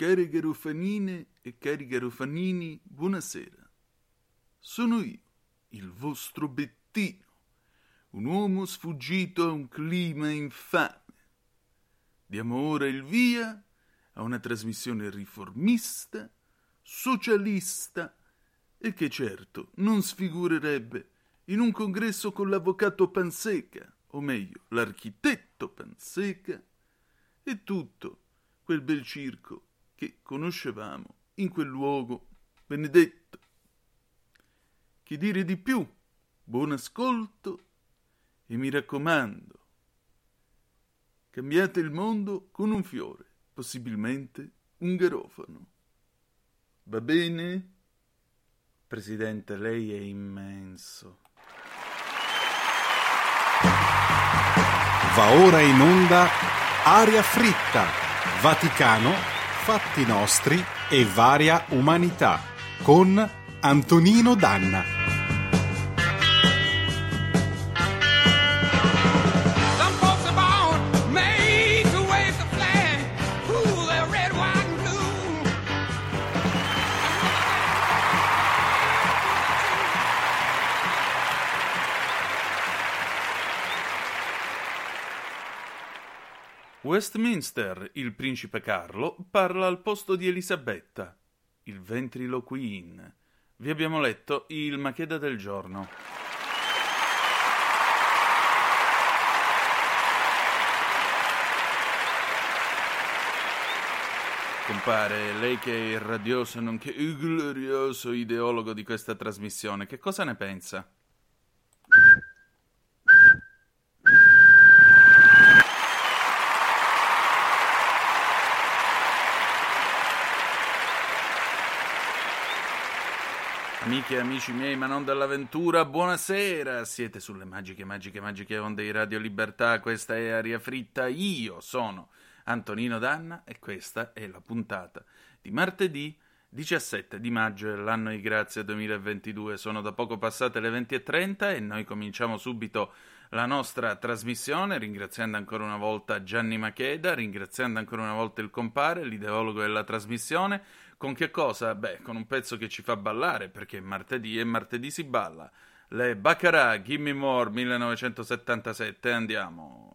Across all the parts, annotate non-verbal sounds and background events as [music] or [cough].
Care garofanine e cari garofanini, buonasera. Sono io, il vostro Bettino, un uomo sfuggito a un clima infame. Diamo ora il via a una trasmissione riformista, socialista e che certo non sfigurerebbe in un congresso con l'avvocato Panseca, o meglio, l'architetto Panseca, e tutto quel bel circo che conoscevamo in quel luogo benedetto. Che dire di più? Buon ascolto e mi raccomando, cambiate il mondo con un fiore, possibilmente un garofano. Va bene? Presidente, lei è immenso. Va ora in onda Aria fritta, Vaticano fatti nostri e varia umanità con Antonino Danna. Westminster, il principe Carlo, parla al posto di Elisabetta, il ventriloquin. Vi abbiamo letto il Macheda del giorno. Compare, lei che è il radioso nonché il glorioso ideologo di questa trasmissione, che cosa ne pensa? Amiche e amici miei, ma non dall'avventura, buonasera! Siete sulle magiche, magiche, magiche onde di Radio Libertà, questa è Aria Fritta, io sono Antonino Danna e questa è la puntata di martedì 17 di maggio dell'anno di grazia 2022. Sono da poco passate le 20.30 e noi cominciamo subito la nostra trasmissione ringraziando ancora una volta Gianni Macheda, ringraziando ancora una volta il compare, l'ideologo della trasmissione, con che cosa? Beh, con un pezzo che ci fa ballare, perché martedì e martedì si balla. Le Baccarat, Gimme More 1977, andiamo.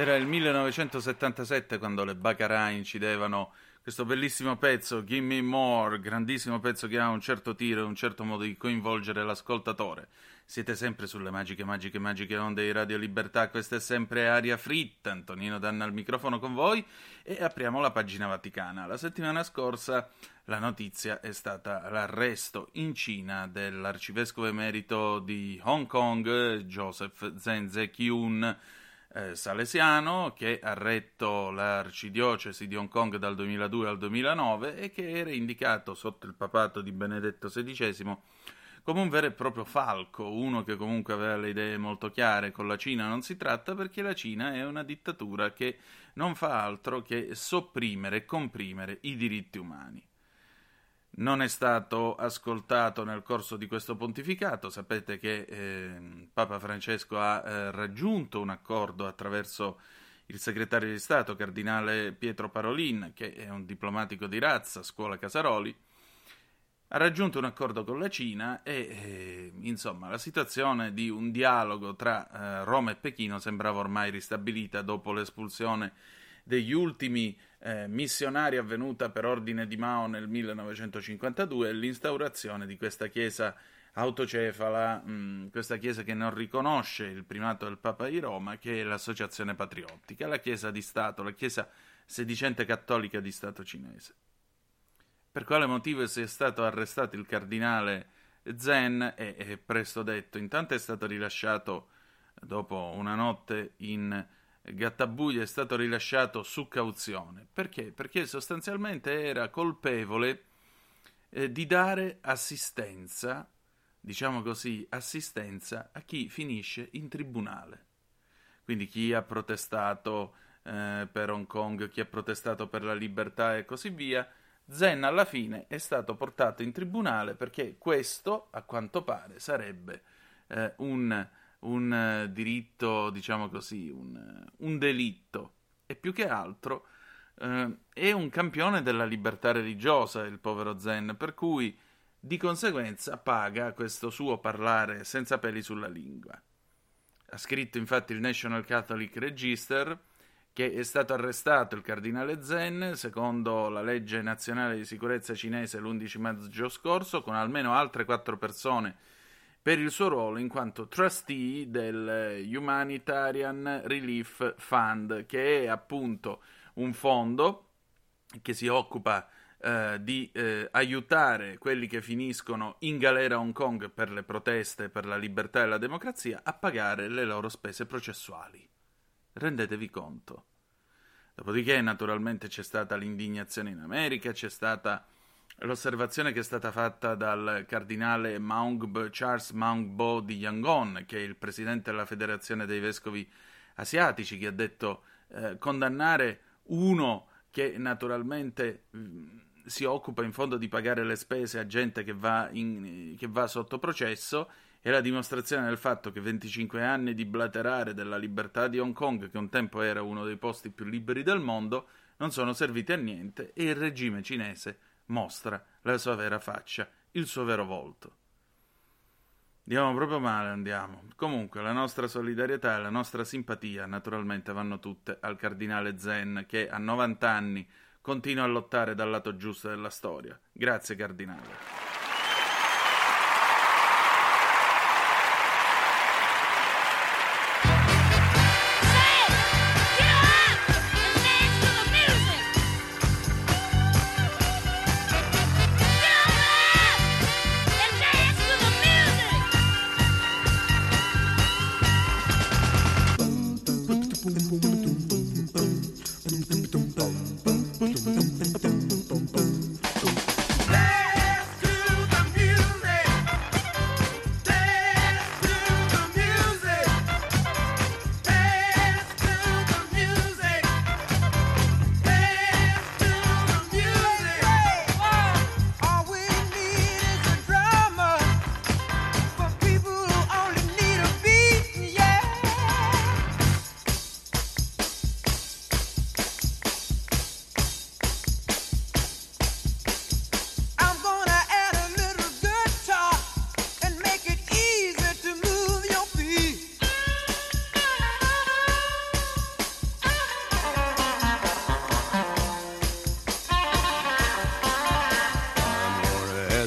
Era il 1977 quando le Baccarat incidevano questo bellissimo pezzo, Gimme More, grandissimo pezzo che ha un certo tiro e un certo modo di coinvolgere l'ascoltatore. Siete sempre sulle magiche, magiche, magiche onde di Radio Libertà, questa è sempre Aria Fritta, Antonino Danna al microfono con voi e apriamo la pagina vaticana. La settimana scorsa la notizia è stata l'arresto in Cina dell'arcivescovo emerito di Hong Kong, Joseph Zenze Kyun, eh, salesiano che ha retto l'arcidiocesi di Hong Kong dal 2002 al 2009 e che era indicato sotto il papato di Benedetto XVI come un vero e proprio falco, uno che comunque aveva le idee molto chiare, con la Cina non si tratta perché la Cina è una dittatura che non fa altro che sopprimere e comprimere i diritti umani non è stato ascoltato nel corso di questo pontificato. Sapete che eh, Papa Francesco ha eh, raggiunto un accordo attraverso il segretario di Stato, cardinale Pietro Parolin, che è un diplomatico di razza, scuola Casaroli. Ha raggiunto un accordo con la Cina e, eh, insomma, la situazione di un dialogo tra eh, Roma e Pechino sembrava ormai ristabilita dopo l'espulsione degli ultimi eh, missionari avvenuta per ordine di Mao nel 1952 e l'instaurazione di questa chiesa autocefala, mh, mm, questa chiesa che non riconosce il primato del Papa di Roma, che è l'Associazione Patriottica, la chiesa di Stato, la chiesa sedicente cattolica di Stato cinese. Per quale motivo sia stato arrestato il cardinale Zen è, è presto detto. Intanto è stato rilasciato dopo una notte in Gattabuglia è stato rilasciato su cauzione. Perché? Perché sostanzialmente era colpevole eh, di dare assistenza, diciamo così, assistenza a chi finisce in tribunale. Quindi chi ha protestato eh, per Hong Kong, chi ha protestato per la libertà e così via, Zen alla fine è stato portato in tribunale perché questo, a quanto pare, sarebbe eh, un un eh, diritto, diciamo così, un, eh, un, delitto. E più che altro eh, è un campione della libertà religiosa, il povero Zen, per cui di conseguenza paga questo suo parlare senza peli sulla lingua. Ha scritto infatti il National Catholic Register che è stato arrestato il cardinale Zen secondo la legge nazionale di sicurezza cinese l'11 maggio scorso con almeno altre quattro persone per il suo ruolo in quanto trustee del Humanitarian Relief Fund, che è appunto un fondo che si occupa eh, di eh, aiutare quelli che finiscono in galera a Hong Kong per le proteste per la libertà e la democrazia a pagare le loro spese processuali. Rendetevi conto. Dopodiché, naturalmente, c'è stata l'indignazione in America, c'è stata l'osservazione che è stata fatta dal cardinale Maung Charles Maungbo di Yangon, che è il presidente della Federazione dei Vescovi Asiatici, che ha detto eh, condannare uno che naturalmente mm, si occupa in fondo di pagare le spese a gente che va, in, che va sotto processo è la dimostrazione del fatto che 25 anni di blaterare della libertà di Hong Kong, che un tempo era uno dei posti più liberi del mondo, non sono serviti a niente e il regime cinese mostra la sua vera faccia, il suo vero volto. Andiamo proprio male, andiamo. Comunque, la nostra solidarietà e la nostra simpatia, naturalmente, vanno tutte al cardinale Zen, che a 90 anni continua a lottare dal lato giusto della storia. Grazie, cardinale.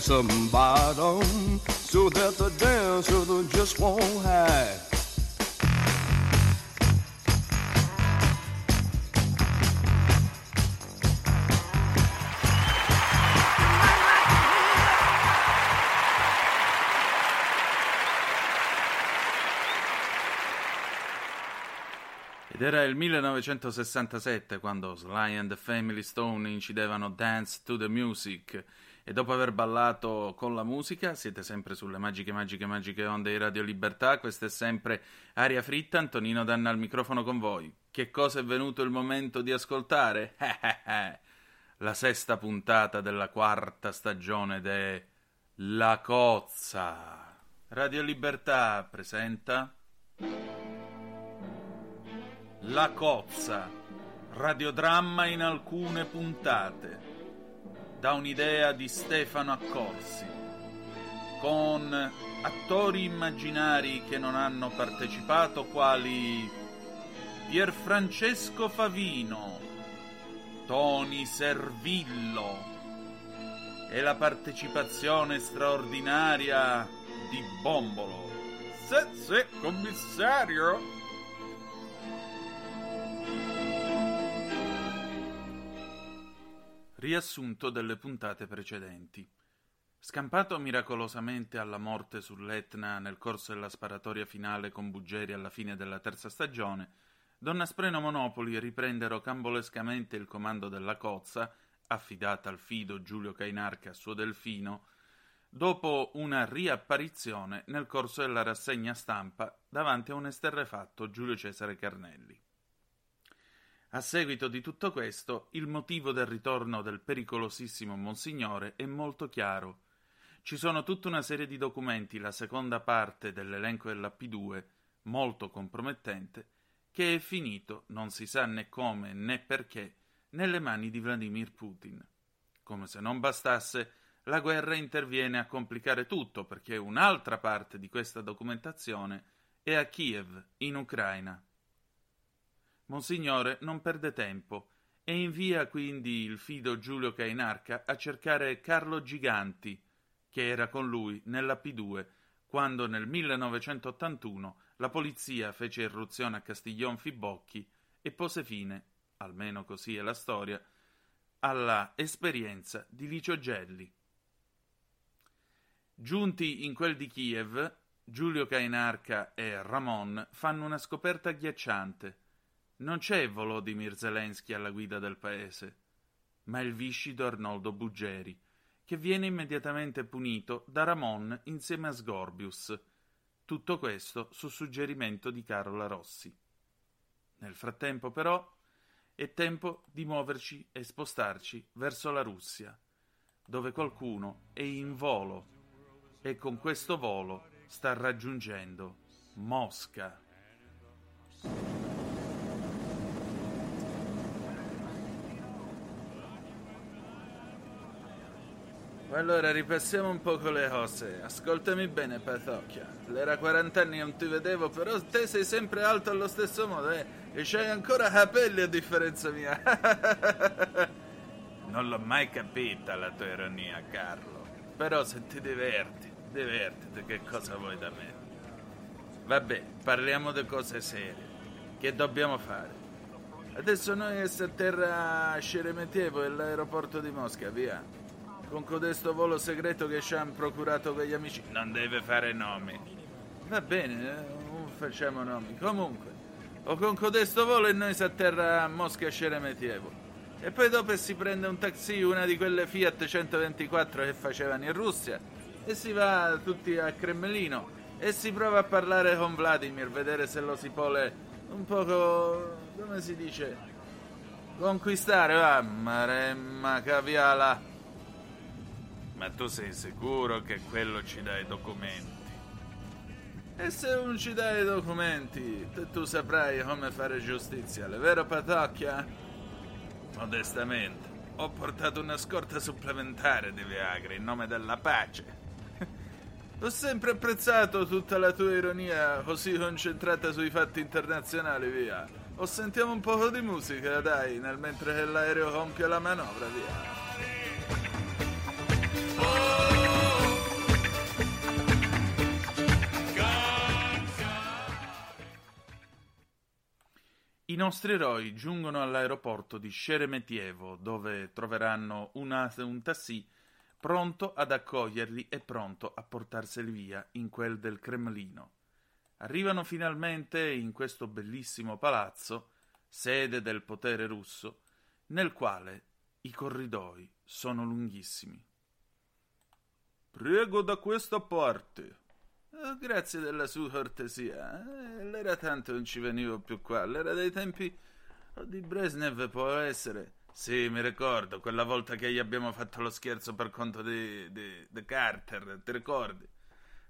Some so that the dancer just won't hide. Ed era il 1967 quando Sly and the Family Stone incidevano Dance to the Music e dopo aver ballato con la musica siete sempre sulle magiche, magiche, magiche onde di Radio Libertà. Questa è sempre Aria Fritta, Antonino Danna al microfono con voi. Che cosa è venuto il momento di ascoltare? [laughs] la sesta puntata della quarta stagione de La Cozza. Radio Libertà presenta... La Cozza, radiodramma in alcune puntate, da un'idea di Stefano Accorsi, con attori immaginari che non hanno partecipato quali Pierfrancesco Favino, Tony Servillo e la partecipazione straordinaria di Bombolo. Se, se, commissario! Riassunto delle puntate precedenti. Scampato miracolosamente alla morte sull'Etna nel corso della sparatoria finale con Buggeri alla fine della terza stagione, Donna Spreno Monopoli riprende rocambolescamente il comando della cozza, affidata al fido Giulio Cainarca suo delfino, dopo una riapparizione nel corso della rassegna stampa davanti a un esterrefatto Giulio Cesare Carnelli. A seguito di tutto questo, il motivo del ritorno del pericolosissimo Monsignore è molto chiaro. Ci sono tutta una serie di documenti, la seconda parte dell'elenco della P2, molto compromettente, che è finito, non si sa né come né perché, nelle mani di Vladimir Putin. Come se non bastasse, la guerra interviene a complicare tutto perché un'altra parte di questa documentazione è a Kiev, in Ucraina. Monsignore non perde tempo e invia quindi il fido Giulio Cainarca a cercare Carlo Giganti, che era con lui nella P2 quando nel 1981 la polizia fece irruzione a Castiglion Fibocchi e pose fine, almeno così è la storia, alla esperienza di Licio Gelli. Giunti in quel di Kiev, Giulio Cainarca e Ramon fanno una scoperta agghiacciante. Non c'è Volodymyr Zelensky alla guida del paese, ma il viscido Arnoldo Buggeri, che viene immediatamente punito da Ramon insieme a Sgorbius. Tutto questo su suggerimento di Carola Rossi. Nel frattempo, però, è tempo di muoverci e spostarci verso la Russia, dove qualcuno è in volo e con questo volo sta raggiungendo Mosca. Allora ripassiamo un po' con le cose. Ascoltami bene, Patocchia. L'era 40 anni non ti vedevo, però te sei sempre alto allo stesso modo, eh? E c'hai ancora capelli a differenza mia. [laughs] non l'ho mai capita la tua ironia, Carlo. Però se ti diverti, divertiti, che cosa vuoi da me? Vabbè, parliamo di cose serie. Che dobbiamo fare? Adesso noi siamo a terra a Sheremetyevo e l'aeroporto di Mosca, via con codesto volo segreto che ci hanno procurato quegli amici. Non deve fare nomi. Va bene, non facciamo nomi. Comunque, o con codesto volo e noi si atterra a Mosca Sheremetyevo. E poi dopo si prende un taxi, una di quelle Fiat 124 che facevano in Russia, e si va tutti a Cremlino e si prova a parlare con Vladimir, vedere se lo si vuole un poco, come si dice, conquistare. Va, maremma caviala. Ma tu sei sicuro che quello ci dà i documenti? E se non ci dai i documenti, tu saprai come fare giustizia, è vero Patocchia? Modestamente, ho portato una scorta supplementare di Viagra in nome della pace. [laughs] Ho sempre apprezzato tutta la tua ironia così concentrata sui fatti internazionali, via. O sentiamo un po' di musica, dai, nel mentre l'aereo compie la manovra, via. I nostri eroi giungono all'aeroporto di Sheremetyevo, dove troveranno una, un tassì pronto ad accoglierli e pronto a portarseli via in quel del Cremlino. Arrivano finalmente in questo bellissimo palazzo, sede del potere russo, nel quale i corridoi sono lunghissimi. Prego da questa parte. Oh, grazie della sua cortesia. Eh, l'era tanto non ci venivo più qua. L'era dei tempi oh, di Brezhnev può essere. Sì, mi ricordo, quella volta che gli abbiamo fatto lo scherzo per conto di, di, di Carter, ti ricordi?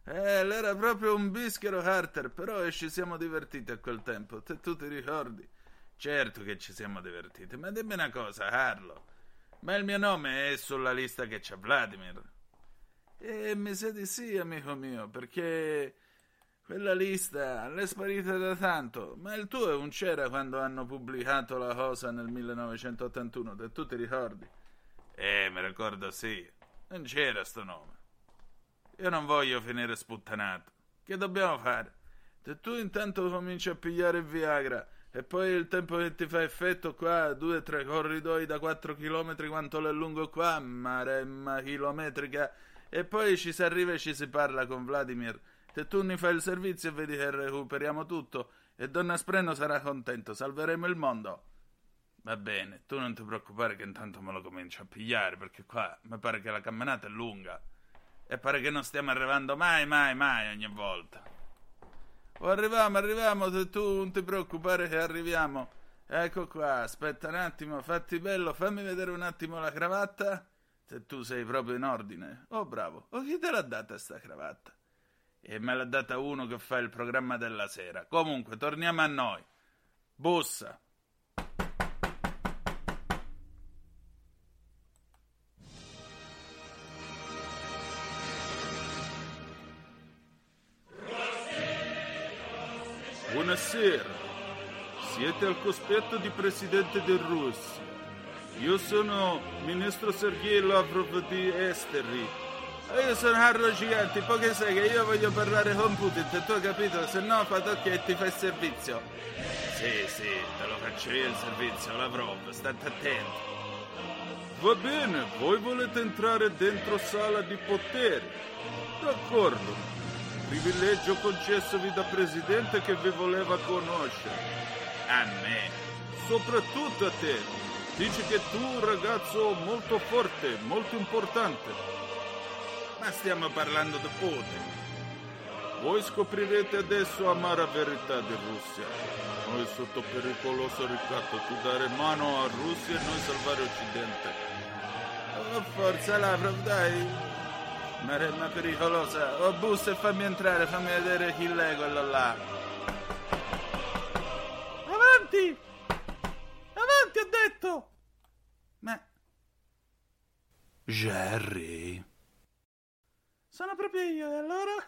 Eh, l'era proprio un bischero Carter, però ci siamo divertiti a quel tempo, te tu ti ricordi? Certo che ci siamo divertiti, ma dimmi una cosa, Carlo. Ma il mio nome è sulla lista che c'ha Vladimir. E mi sa di sì, amico mio, perché quella lista l'è sparita da tanto, ma il tuo non c'era quando hanno pubblicato la cosa nel 1981, te tu ti ricordi? Eh, mi ricordo sì, non c'era sto nome. Io non voglio finire sputtanato. Che dobbiamo fare? Se tu intanto cominci a pigliare il Viagra e poi il tempo che ti fa effetto qua, due o tre corridoi da 4 km quanto l'è lungo qua, maremma chilometrica, e poi ci si arriva e ci si parla con Vladimir. Se tu ne fai il servizio e vedi che recuperiamo tutto, e Donna Spreno sarà contento, salveremo il mondo. Va bene, tu non ti preoccupare che intanto me lo comincio a pigliare, perché qua mi pare che la camminata è lunga. E pare che non stiamo arrivando mai, mai, mai ogni volta. O arriviamo, arriviamo, se tu non ti preoccupare che arriviamo. Ecco qua, aspetta un attimo, fatti bello, fammi vedere un attimo la cravatta. Se tu sei proprio in ordine. Oh, bravo. Oh, chi te l'ha data sta cravatta? E me l'ha data uno che fa il programma della sera. Comunque, torniamo a noi. Bussa. Buonasera. Siete al cospetto di Presidente del Russia. Io sono Ministro Sergei Lavrov di Esteri. Io sono Carlo Giganti, poi che sai che io voglio parlare con Putin, tu hai capito? Se no fa tocchi e ti fai il servizio. Sì, sì, te lo faccio io il servizio, Lavrov, state attenti. Va bene, voi volete entrare dentro sala di potere. D'accordo. Privilegio concessovi da presidente che vi voleva conoscere. A me. Soprattutto a te. Dici che tu un ragazzo molto forte, molto importante. Ma stiamo parlando di Putin. Voi scoprirete adesso amara verità di Russia. Noi sotto pericoloso ricatto, tu dare mano a Russia e noi salvare Occidente. Oh, forza Lavrov, dai. Maremma pericolosa. Oh, bussa e fammi entrare, fammi vedere chi è quello là. Avanti! Avanti, ho detto! Ma... Jerry? Sono proprio io, e allora? [laughs]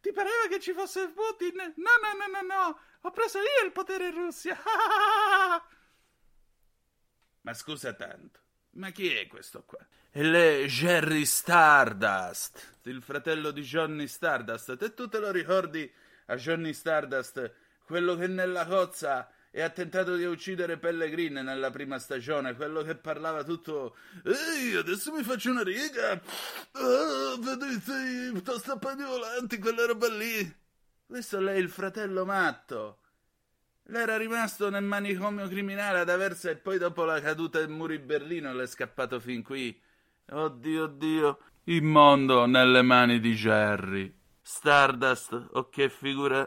Ti pareva che ci fosse Putin? No, no, no, no, no! Ho preso io il potere in Russia! [laughs] Ma scusa tanto, ma chi è questo qua? E lei Jerry Stardust, il fratello di Johnny Stardust. E tu te lo ricordi a Johnny Stardust, quello che nella cozza e ha tentato di uccidere Pellegrin nella prima stagione, quello che parlava tutto Ehi, adesso mi faccio una riga. Oh, vedete, i volanti, quella roba lì. Questo lei è il fratello matto. L'era rimasto nel manicomio criminale ad Aversa e poi dopo la caduta del muro di Berlino l'è scappato fin qui. Oddio oddio. Il mondo nelle mani di Jerry. Stardust, oh che figura.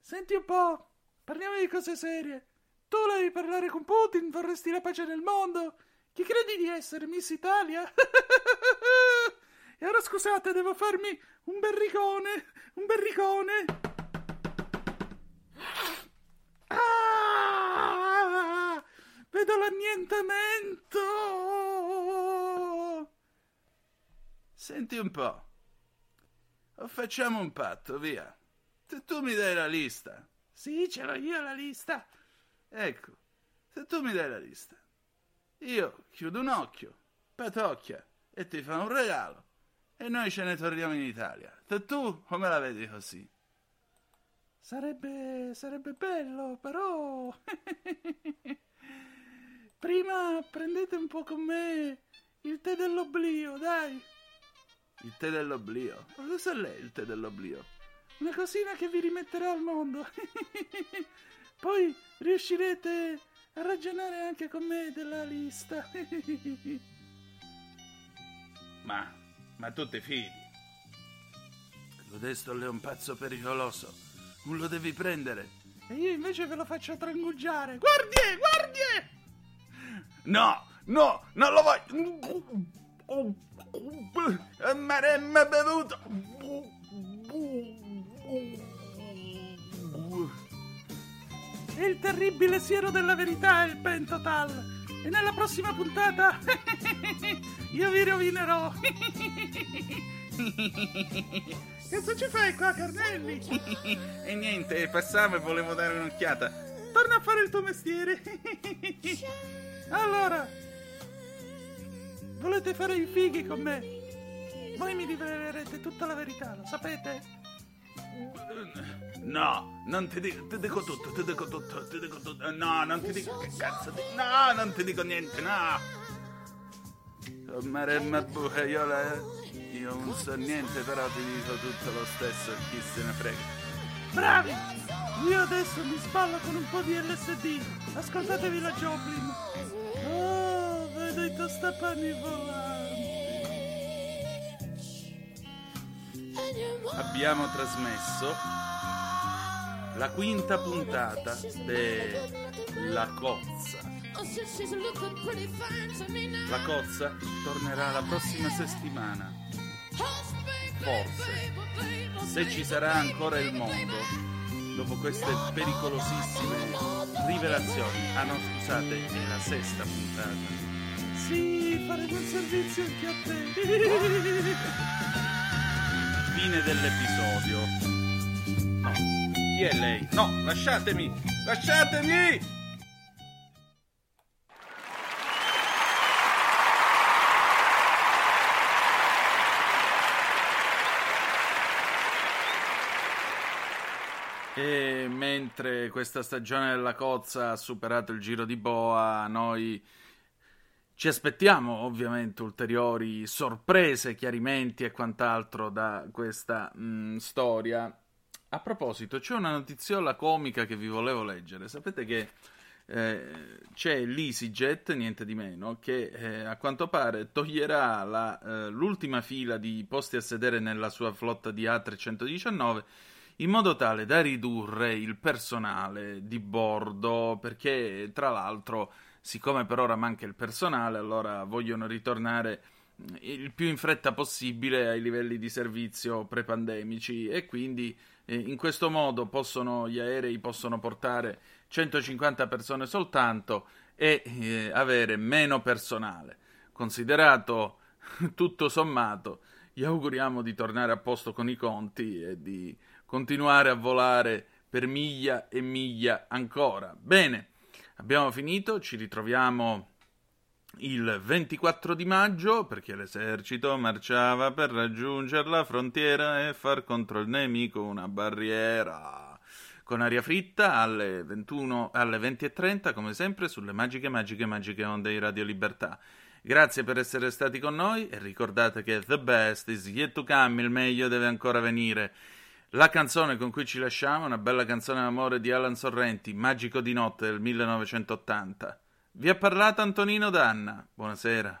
Senti un po' Parliamo di cose serie. Tu devi parlare con Putin, vorresti la pace nel mondo. Chi credi di essere, Miss Italia? [laughs] e ora scusate, devo farmi un berricone, un berricone. Ah, vedo l'annientamento. Senti un po'. Facciamo un patto, via. Se tu mi dai la lista, sì, ce l'ho io la lista. Ecco, se tu mi dai la lista, io chiudo un occhio, patocchia, e ti fa un regalo. E noi ce ne torniamo in Italia. Se tu come la vedi così? Sarebbe, sarebbe bello, però... [laughs] Prima prendete un po' con me il tè dell'oblio, dai. Il tè dell'oblio? Cosa lei il tè dell'oblio? Una cosina che vi rimetterà al mondo. [laughs] Poi riuscirete a ragionare anche con me della lista. [laughs] ma, ma tu ti fidi? Codesto è un pazzo pericoloso. Non lo devi prendere. E io invece ve lo faccio trangugiare. Guardie, guardie! No, no, non lo voglio. Maremma bevuto. Il terribile siero della verità, il Pentotal. E nella prossima puntata [laughs] io vi rovinerò. [laughs] Cosa ci fai qua, Carnelli? [laughs] e niente, passavo e volevo dare un'occhiata. Torna a fare il tuo mestiere. allora, volete fare i fighi con me? Voi mi rivelerete tutta la verità, lo sapete? No, non ti dico, ti dico tutto, ti dico tutto, ti dico tutto. No, non ti dico che cazzo di... No, non ti dico niente, no. Maremma buca, io, non so niente, però ti dico tutto lo stesso, chi se ne frega. Bravi! Io adesso mi spallo con un po' di LSD. Ascoltatevi la Joplin. Oh, vedo i tostapanni volanti. Abbiamo trasmesso la quinta puntata della Cozza. La Cozza tornerà la prossima settimana. Forse, se ci sarà ancora il mondo, dopo queste pericolosissime rivelazioni. Ah no, scusate, è la sesta puntata. Sì, faremo un servizio anche a te. [laughs] Fine dell'episodio. No, chi è lei? No, lasciatemi! Lasciatemi! E mentre questa stagione della cozza ha superato il giro di boa, noi ci aspettiamo ovviamente ulteriori sorprese, chiarimenti e quant'altro da questa mh, mm, storia. A proposito, c'è una notiziola comica che vi volevo leggere. Sapete che eh, c'è l'EasyJet, niente di meno, che eh, a quanto pare toglierà la, eh, l'ultima fila di posti a sedere nella sua flotta di A319 in modo tale da ridurre il personale di bordo, perché tra l'altro, siccome per ora manca il personale, allora vogliono ritornare il più in fretta possibile ai livelli di servizio prepandemici e quindi eh, in questo modo possono, gli aerei possono portare 150 persone soltanto e eh, avere meno personale. Considerato [laughs] tutto sommato, gli auguriamo di tornare a posto con i conti e di continuare a volare per miglia e miglia ancora. Bene, abbiamo finito, ci ritroviamo il 24 di maggio perché l'esercito marciava per raggiungere la frontiera e far contro il nemico una barriera. Con aria fritta alle, 21, alle 20.30 come sempre sulle magiche, magiche, magiche onde di Radio Libertà. Grazie per essere stati con noi e ricordate che the best is yet to come, il meglio deve ancora venire. La canzone con cui ci lasciamo è una bella canzone d'amore di Alan Sorrenti, Magico di notte del 1980. Vi ha parlato Antonino Danna. Buonasera.